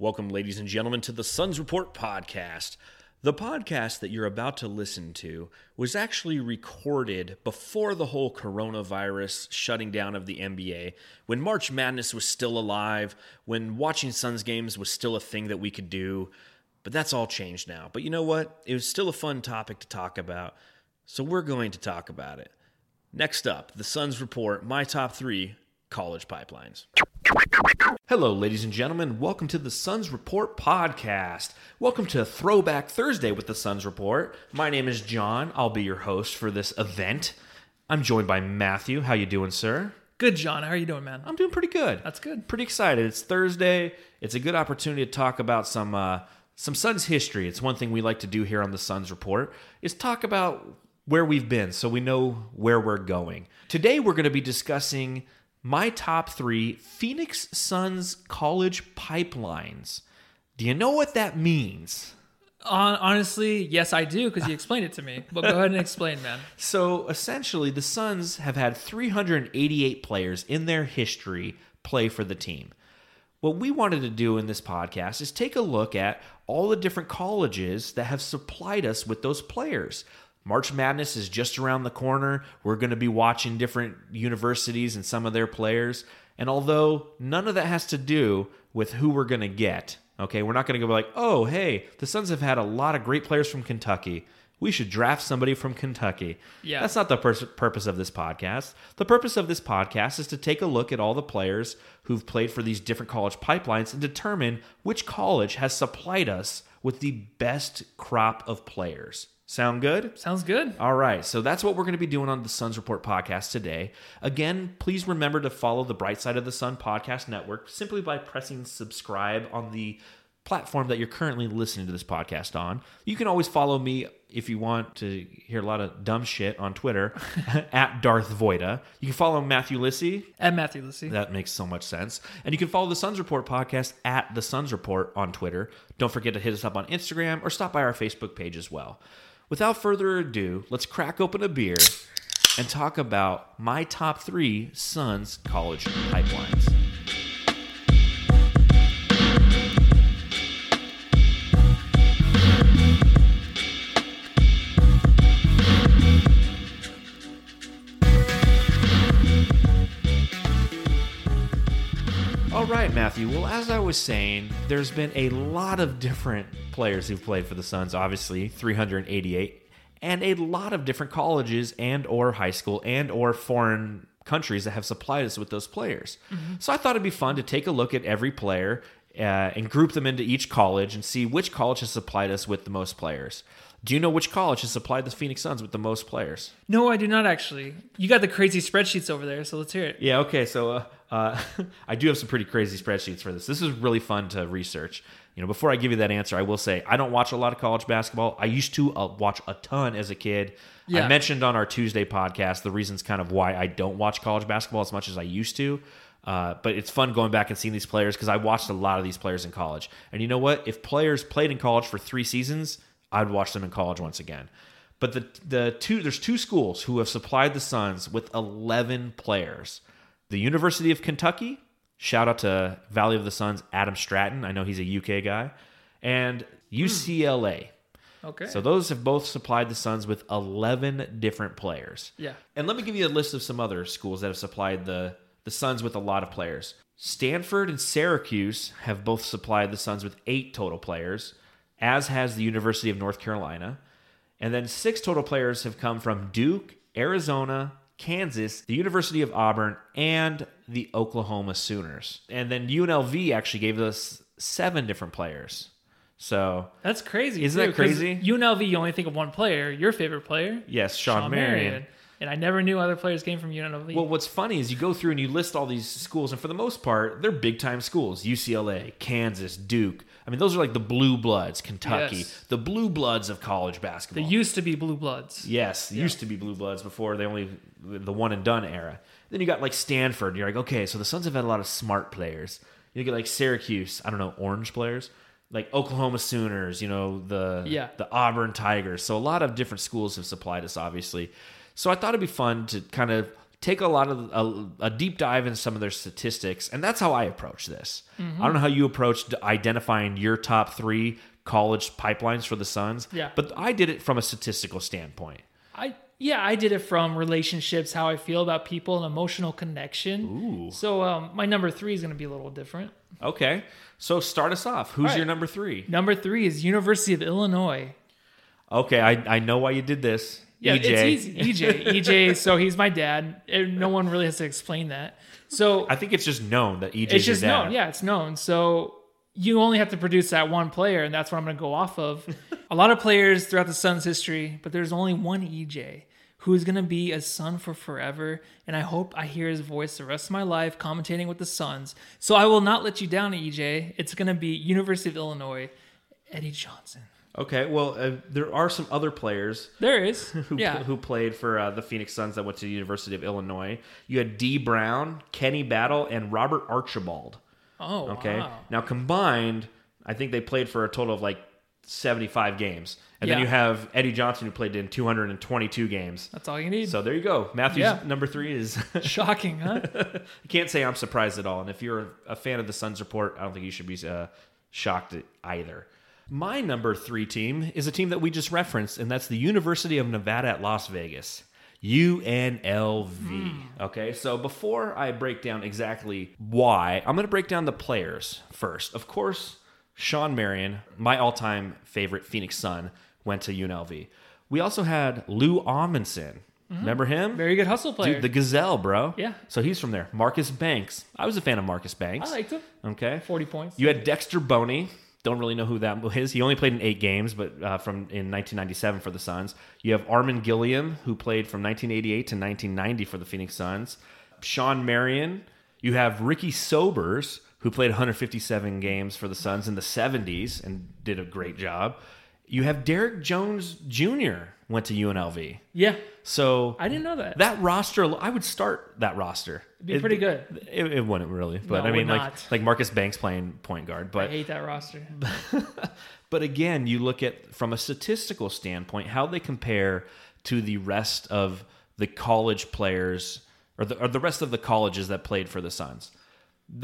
Welcome, ladies and gentlemen, to the Suns Report podcast. The podcast that you're about to listen to was actually recorded before the whole coronavirus shutting down of the NBA, when March Madness was still alive, when watching Suns games was still a thing that we could do. But that's all changed now. But you know what? It was still a fun topic to talk about, so we're going to talk about it. Next up, the Suns Report My Top 3 College Pipelines. Hello, ladies and gentlemen. Welcome to the Suns Report podcast. Welcome to Throwback Thursday with the Suns Report. My name is John. I'll be your host for this event. I'm joined by Matthew. How you doing, sir? Good, John. How are you doing, man? I'm doing pretty good. That's good. Pretty excited. It's Thursday. It's a good opportunity to talk about some uh, some Suns history. It's one thing we like to do here on the Suns Report is talk about where we've been so we know where we're going. Today we're going to be discussing my top three Phoenix Suns college pipelines. Do you know what that means? Honestly, yes, I do because you explained it to me. But go ahead and explain, man. So essentially, the Suns have had 388 players in their history play for the team. What we wanted to do in this podcast is take a look at all the different colleges that have supplied us with those players. March Madness is just around the corner. We're going to be watching different universities and some of their players. And although none of that has to do with who we're going to get, okay, we're not going to go like, oh, hey, the Suns have had a lot of great players from Kentucky. We should draft somebody from Kentucky. Yeah. That's not the pers- purpose of this podcast. The purpose of this podcast is to take a look at all the players who've played for these different college pipelines and determine which college has supplied us with the best crop of players. Sound good? Sounds good. All right, so that's what we're going to be doing on the Suns Report podcast today. Again, please remember to follow the Bright Side of the Sun podcast network simply by pressing subscribe on the platform that you're currently listening to this podcast on. You can always follow me if you want to hear a lot of dumb shit on Twitter at Darth Voida. You can follow Matthew Lissy. And Matthew Lissy. That makes so much sense. And you can follow the Suns Report podcast at the Suns Report on Twitter. Don't forget to hit us up on Instagram or stop by our Facebook page as well. Without further ado, let's crack open a beer and talk about my top three Suns college pipelines. Right, Matthew. Well, as I was saying, there's been a lot of different players who've played for the Suns, obviously, 388, and a lot of different colleges and or high school and or foreign countries that have supplied us with those players. So I thought it'd be fun to take a look at every player uh, and group them into each college and see which college has supplied us with the most players. Do you know which college has supplied the Phoenix Suns with the most players? No, I do not actually. You got the crazy spreadsheets over there, so let's hear it. Yeah, okay. So uh, uh, I do have some pretty crazy spreadsheets for this. This is really fun to research. You know, before I give you that answer, I will say I don't watch a lot of college basketball. I used to uh, watch a ton as a kid. I mentioned on our Tuesday podcast the reasons kind of why I don't watch college basketball as much as I used to. Uh, but it's fun going back and seeing these players because I watched a lot of these players in college. And you know what? If players played in college for three seasons, I'd watch them in college once again. But the the two there's two schools who have supplied the Suns with 11 players. The University of Kentucky, shout out to Valley of the Suns Adam Stratton, I know he's a UK guy, and UCLA. Okay. So those have both supplied the Suns with 11 different players. yeah. And let me give you a list of some other schools that have supplied the, the Suns with a lot of players. Stanford and Syracuse have both supplied the Suns with eight total players, as has the University of North Carolina. And then six total players have come from Duke, Arizona, Kansas, the University of Auburn, and the Oklahoma Sooners. And then UNLV actually gave us seven different players. So, That's crazy. Isn't that too, 'cause crazy? UNLV, you only think of one player, your favorite player, yes, Shawn, Marion. And I never knew other players came from UNLV. Well, what's funny is you go through and you list all these schools, and for the most part, they're big time schools UCLA, Kansas, Duke. I mean, those are like the blue bloods, Kentucky, Yes. the blue bloods of college basketball. they used to be Blue Bloods. yes, used to be blue bloods before they only the one and done era. Then you got like Stanford. You're like, okay, so the Suns have had a lot of smart players. You get like Syracuse, I don't know, orange players. Like Oklahoma Sooners, you know, the Yeah. the Auburn Tigers. So a lot of different schools have supplied us, obviously. So I thought it'd be fun to kind of take a lot of a, a deep dive into some of their statistics, and that's how I approach this. I don't know how you approach identifying your top three college pipelines for the Suns, Yeah. but I did it from a statistical standpoint. I yeah, I did it from relationships, how I feel about people, and emotional connection. Ooh. So um, my number three is going to be a little different. Okay, so start us off. Who's right. your number three? Number three is University of Illinois. Okay, I, I know why you did this. Yeah, EJ. it's easy. EJ, EJ. So he's my dad. And No one really has to explain that. So I think it's just known that EJ. it's just known. Yeah, it's known. So you only have to produce that one player, and that's what I'm going to go off of. a lot of players throughout the Suns' history, but there's only one EJ who is going to be a Sun for forever. And I hope I hear his voice the rest of my life commentating with the Suns. So I will not let you down, EJ. It's going to be University of Illinois, Eddie Johnson. Okay, well, uh, there are some other players There is. who, yeah. who played for uh, the Phoenix Suns that went to the University of Illinois. You had Dee Brown, Kenny Battle, and Robert Archibald. Oh, Okay, wow. now combined, I think they played for a total of like 75 games. And then you have Eddie Johnson, who played in 222 games. That's all you need. So there you go. Matthew's Yeah. number three is. Shocking, huh? I can't say I'm surprised at all. And if you're a fan of the Suns report, I don't think you should be uh, shocked either. My number three team is a team that we just referenced, and that's the University of Nevada at Las Vegas. UNLV. Hmm. Okay, so before I break down exactly why, I'm going to break down the players first. Of course, Shawn Marion, my all time favorite Phoenix Sun, went to UNLV. We also had Lou Amundson. Mm-hmm. Remember him? Very good hustle player. Dude, the Gazelle, bro. Yeah. So he's from there. Marcus Banks. I was a fan of Marcus Banks. I liked him. okay. 40 points. You had Dexter Boney. Don't really know who that is. He only played in eight games, but uh, from in 1997 for the Suns. You have Armen Gilliam, who played from 1988 to 1990 for the Phoenix Suns. Shawn Marion. You have Ricky Sobers, who played 157 games for the Suns in the 70s and did a great job. You have Derrick Jones Jr. went to UNLV. Yeah. So I didn't know that. that roster, I would start that roster. be pretty good. It, it wouldn't really, but No, I mean, like not. like Marcus Banks playing point guard. But I hate that roster. but again, you look at from a statistical standpoint how they compare to the rest of the college players or the or the rest of the colleges that played for the Suns.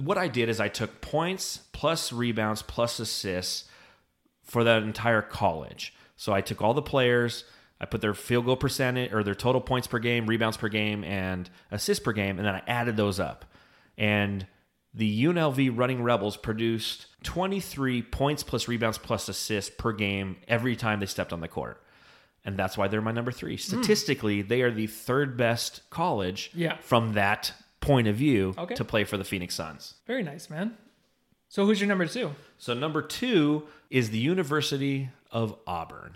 What I did is I took points plus rebounds plus assists for that entire college. So I took all the players, I put their field goal percentage or their total points per game, rebounds per game, and assists per game, and then I added those up. And the UNLV Running Rebels produced 23 points plus rebounds plus assists per game every time they stepped on the court. And that's why they're my number three. Hmm. Statistically, they are the third best college Yeah. from that point of view Okay. to play for the Phoenix Suns. Very nice, man. So who's your number two? So number two is the University of Auburn.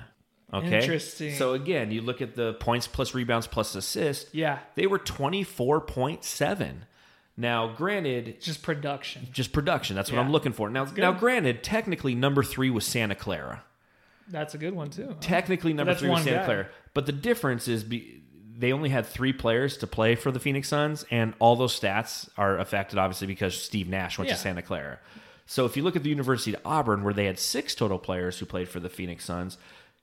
Okay. Interesting. So again, you look at the points plus rebounds plus assists. Yeah. They were 24.7. Now, granted, Just production. just production. That's what Yeah. I'm looking for. Now, now, granted, technically number three was Santa Clara. That's a good one too. Technically number three was Santa guy. Clara. But the difference is be, they only had three players to play for the Phoenix Suns, and all those stats are affected obviously because Steve Nash went Yeah. to Santa Clara. So if you look at the University of Auburn, where they had six total players who played for the Phoenix Suns,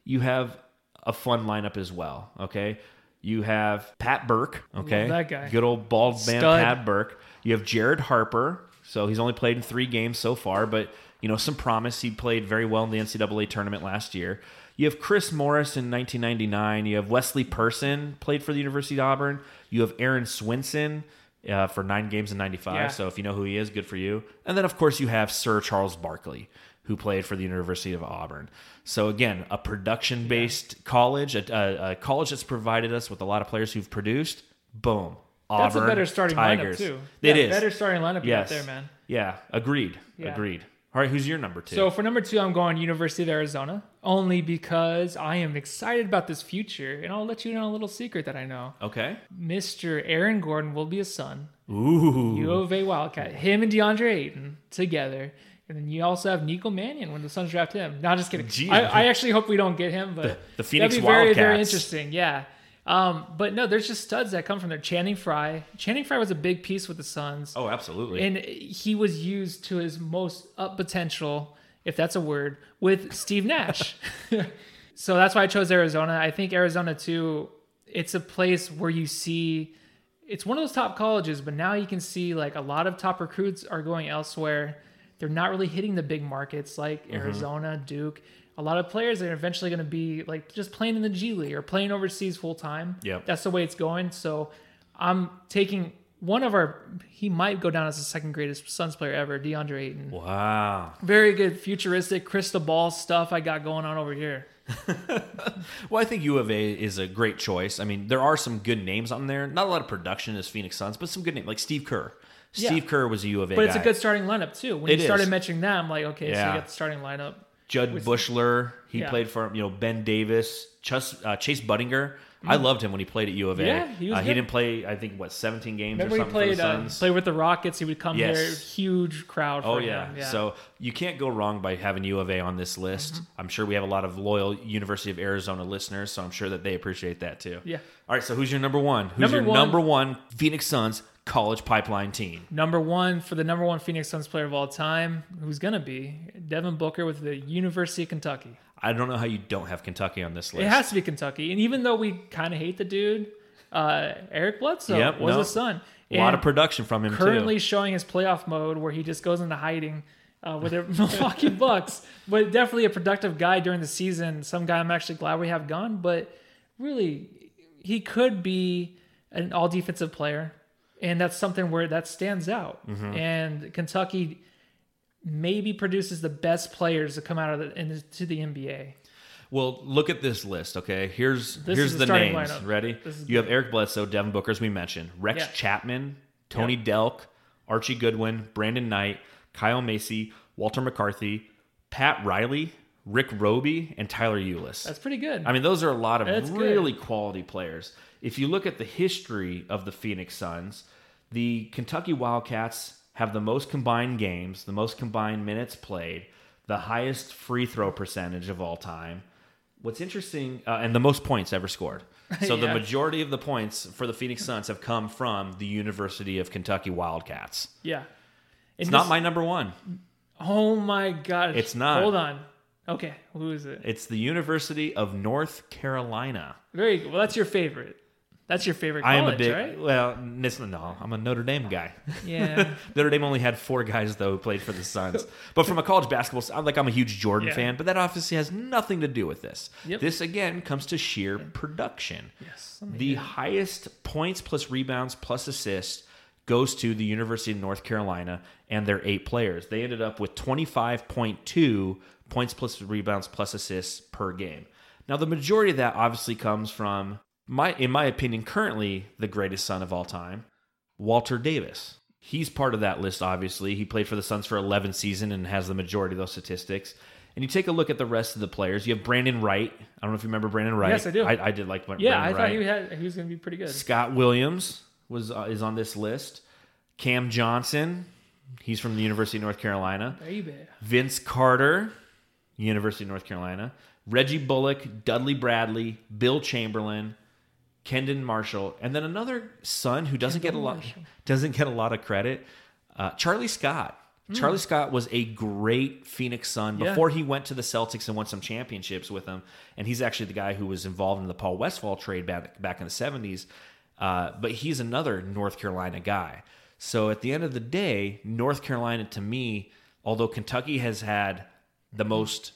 you have a fun lineup as well. Okay. You have Pat Burke, okay, that guy. good old bald man Stud. Pat Burke. You have Jared Harper, so he's only played in three games so far, but you know some promise. He played very well in the NCAA tournament last year. You have Chris Morris in 1999. You have Wesley Person played for the University of Auburn. You have Aaron Swinson uh, for nine games in '95. Yeah. So if you know who he is, good for you. And then of course you have Sir Charles Barkley, who played for the University of Auburn. So again, a production-based college, a, a, a college that's provided us with a lot of players who've produced. Boom. That's Auburn a better starting Tigers. lineup too. It yeah, is. better starting lineup Yes. there, man. Yeah. Agreed. Yeah. Agreed. All right. Who's your number two? So for number two, I'm going University of Arizona, only because I am excited about this future, and I'll let you know a little secret that I know. okay. Mr. Aaron Gordon will be a son. Ooh. U of A Wildcat. Him and DeAndre Ayton together. And then you also have Nico Mannion when the Suns draft him. Not just kidding. Gee. I, I actually hope we don't get him, but the Phoenix that'd be very, very interesting. Yeah. Um, but no, there's just studs that come from there. Channing Frye. Channing Frye was a big piece with the Suns. Oh, absolutely. And he was used to his most up potential, if that's a word, with Steve Nash. so that's why I chose Arizona. I think Arizona too. It's a place where you see it's one of those top colleges, but now you can see like a lot of top recruits are going elsewhere. They're not really hitting the big markets like Mm-hmm. Arizona, Duke. A lot of players are eventually going to be like just playing in the G League or playing overseas full time. Yeah, That's the way it's going. So I'm taking one of our, he might go down as the second greatest Suns player ever, DeAndre Ayton. Wow. Very good futuristic crystal ball stuff I got going on over here. Well, I think U of A is a great choice. I mean, there are some good names on there. Not a lot of production as Phoenix Suns, but some good names like Steve Kerr. Yeah. Steve Kerr was a U of A But guy. it's a good starting lineup too. When It you started mentioning them, like, okay, so you got the starting lineup. Jud Buechler, he Yeah. played for you know Ben Davis, Chus, uh, Chase Budinger. I loved him when he played at U of A. Mm. Yeah, he was uh, he didn't play. I think what 17 games Remember or he something played for the uh, played with the Rockets. He would come Yes. here, huge crowd. For Oh him. yeah. yeah. So you can't go wrong by having U of A on this list. Mm-hmm. I'm sure we have a lot of loyal University of Arizona listeners, so I'm sure that they appreciate that too. Yeah. All right. So who's your number one? Who's Number your one- number one Phoenix Suns college pipeline team? number one for the number one Phoenix Suns player of all time, who's gonna be Devin Booker with the University of Kentucky. I don't know how you don't have Kentucky on this list. It has to be Kentucky, and even though we kind of hate the dude, uh, Eric Bledsoe Yep, was no. a son. a lot of production from him currently too. showing his playoff mode where he just goes into hiding uh, with the Milwaukee Bucks. But definitely a productive guy during the season. Some guy I'm actually glad we have gone, but really, he could be an all defensive player. And that's something where that stands out. Mm-hmm. And Kentucky maybe produces the best players to come out of the, into the NBA. Well, look at this list. Okay, here's This here's the the names. lineup. Ready? Is You have Eric Bledsoe, Devin Booker, as we mentioned, Rex Yeah. Chapman, Tony Delk, Archie Goodwin, Brandon Knight, Kyle Macy, Walter McCarty, Pat Riley, Rick Robey, and Tyler Ulis. That's pretty good. I mean, those are a lot of That's good. really quality players. If you look at the history of the Phoenix Suns, the Kentucky Wildcats have the most combined games, the most combined minutes played, the highest free throw percentage of all time. What's interesting, uh, and the most points ever scored. So the majority of the points for the Phoenix Suns have come from the University of Kentucky Wildcats. yeah. It's not my number one. Oh my gosh. It's not. Hold on. Okay. Who is it? It's the University of North Carolina. Very good. Well, that's your favorite. That's your favorite college, I am a big right? well, no, I'm a Notre Dame guy. Yeah. Notre Dame only had four guys though who played for the Suns. but from a college basketball, I'm like I'm a huge Jordan Yeah. fan, but that obviously has nothing to do with this. Yep. This again comes to sheer production. yes. The highest points plus rebounds plus assists goes to the University of North Carolina and their eight players. They ended up with 25.2 points plus rebounds plus assists per game. Now the majority of that obviously comes from my in my opinion currently the greatest son of all time, Walter Davis. He's part of that list obviously. He played for the Suns for 11 seasons and has the majority of those statistics. And you take a look at the rest of the players. You have Brendan Wright. I don't know if you remember Brendan Wright. Yes, I do. I, I did like Brandon Yeah, I thought he had he was going to be pretty good. Scott Williams was uh, is on this list. Cam Johnson, he's from the University of North Carolina. Baby. Vince Carter, University of North Carolina. Reggie Bullock, Dudley Bradley, Bill Chamberlain, Kendall Marshall, and then another son who doesn't get a lot doesn't get a lot of credit. Uh, Charlie Scott. Charlie Scott was a great Phoenix Sun Yeah. before he went to the Celtics and won some championships with them. And he's actually the guy who was involved in the Paul Westphal trade back back in the seventies. Uh, but he's another North Carolina guy. So at the end of the day, North Carolina to me, although Kentucky has had the most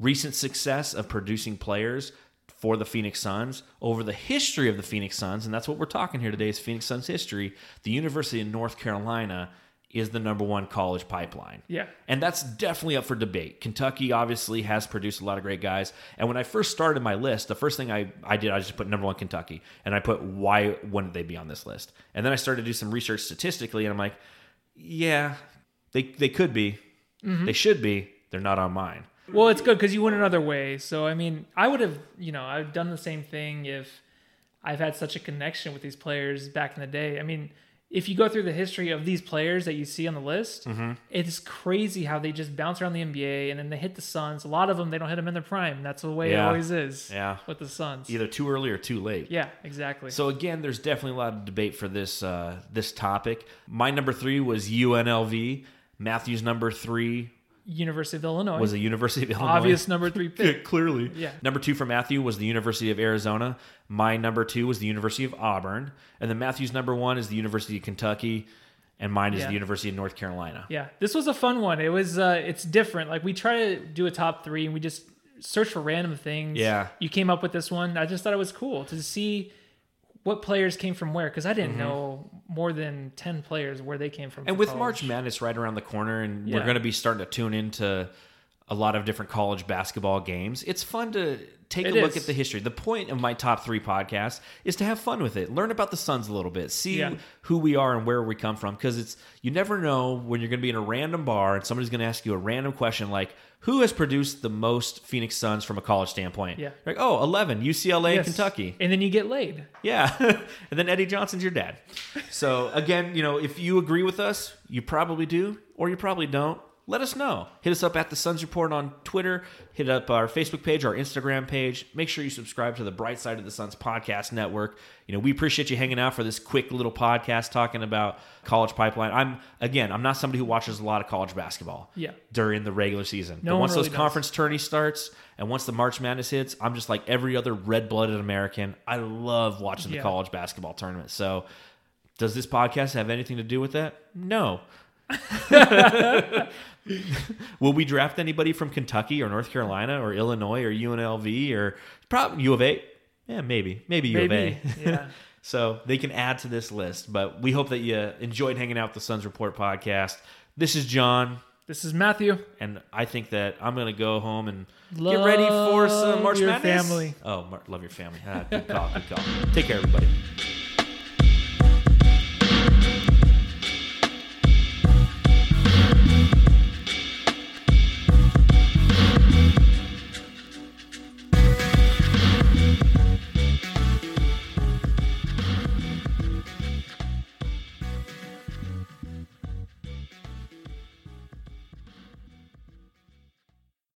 recent success of producing players for the Phoenix Suns over the history of the Phoenix Suns, and that's what we're talking here today is Phoenix Suns history. The University of North Carolina is the number one college pipeline. Yeah. And that's definitely up for debate. Kentucky obviously has produced a lot of great guys. And when I first started my list, the first thing I, I did, I just put number one Kentucky. And I put why wouldn't they be on this list? And then I started to do some research statistically, and I'm like, yeah, they they could be. Mm-hmm. They should be. They're not on mine. Well, it's good because you went another way. So I mean, I would have, you know, I've done the same thing if I've had such a connection with these players back in the day. I mean, if you go through the history of these players that you see on the list, Mm-hmm. it's crazy how they just bounce around the NBA and then they hit the Suns. A lot of them they don't hit them in their prime. That's the way it always is. Yeah. With the Suns. Either too early or too late. Yeah, exactly. So again, there's definitely a lot of debate for this uh, this topic. My number three was UNLV. Matthew's number three University of Illinois. was the University of Illinois. obvious number three Yeah, clearly. Yeah. Number two for Matthew was the University of Arizona. My number two was the University of Auburn. And then Matthew's number one is the University of Kentucky. And mine is Yeah. the University of North Carolina. Yeah, this was a fun one. It was uh it's different. Like we try to do a top 3 and we just search for random things. Yeah. You came up with this one. I just thought it was cool to see what players came from where cuz I didn't know more than 10 players where they came from. Mm-hmm. And with college. March Madness right around the corner, and we're going to be starting to tune into a lot of different college basketball games, it's fun to take It a look is. at the history. The point of my top three podcasts is to have fun with it, learn about the Suns a little bit, see Yeah. who we are and where we come from. Because it's you never know when you're going to be in a random bar and somebody's going to ask you a random question like, "Who has produced the most Phoenix Suns from a college standpoint?" Yeah. You're like, oh, 11, UCLA, Yes. Kentucky. And then you get laid. Yeah. and then Eddie Johnson's your dad. So again, you know, if you agree with us, you probably do, or you probably don't. Let us know. Hit us up at the Suns Report on Twitter. Hit up our Facebook page, our Instagram page. Make sure you subscribe to the Bright Side of the Suns podcast network. You know, we appreciate you hanging out for this quick little podcast talking about college pipeline. I'm again, I'm not somebody who watches a lot of college basketball. Yeah. During the regular season. No but once really those does. conference tourney starts and once the March Madness hits, I'm just like every other red-blooded American. I love watching the college basketball tournament. So, does this podcast have anything to do with that? No. Will we draft anybody from Kentucky or North Carolina or Illinois or UNLV or probably U of A? Yeah, maybe. Maybe U of A. Yeah. so they can add to this list. But we hope that you enjoyed hanging out with the Suns Report podcast. This is John, This is Matthew. and I think that I'm going to go home and get ready for some Love March your Madness. family. Oh, love your family. Ah, good call. Good call. Take care, everybody.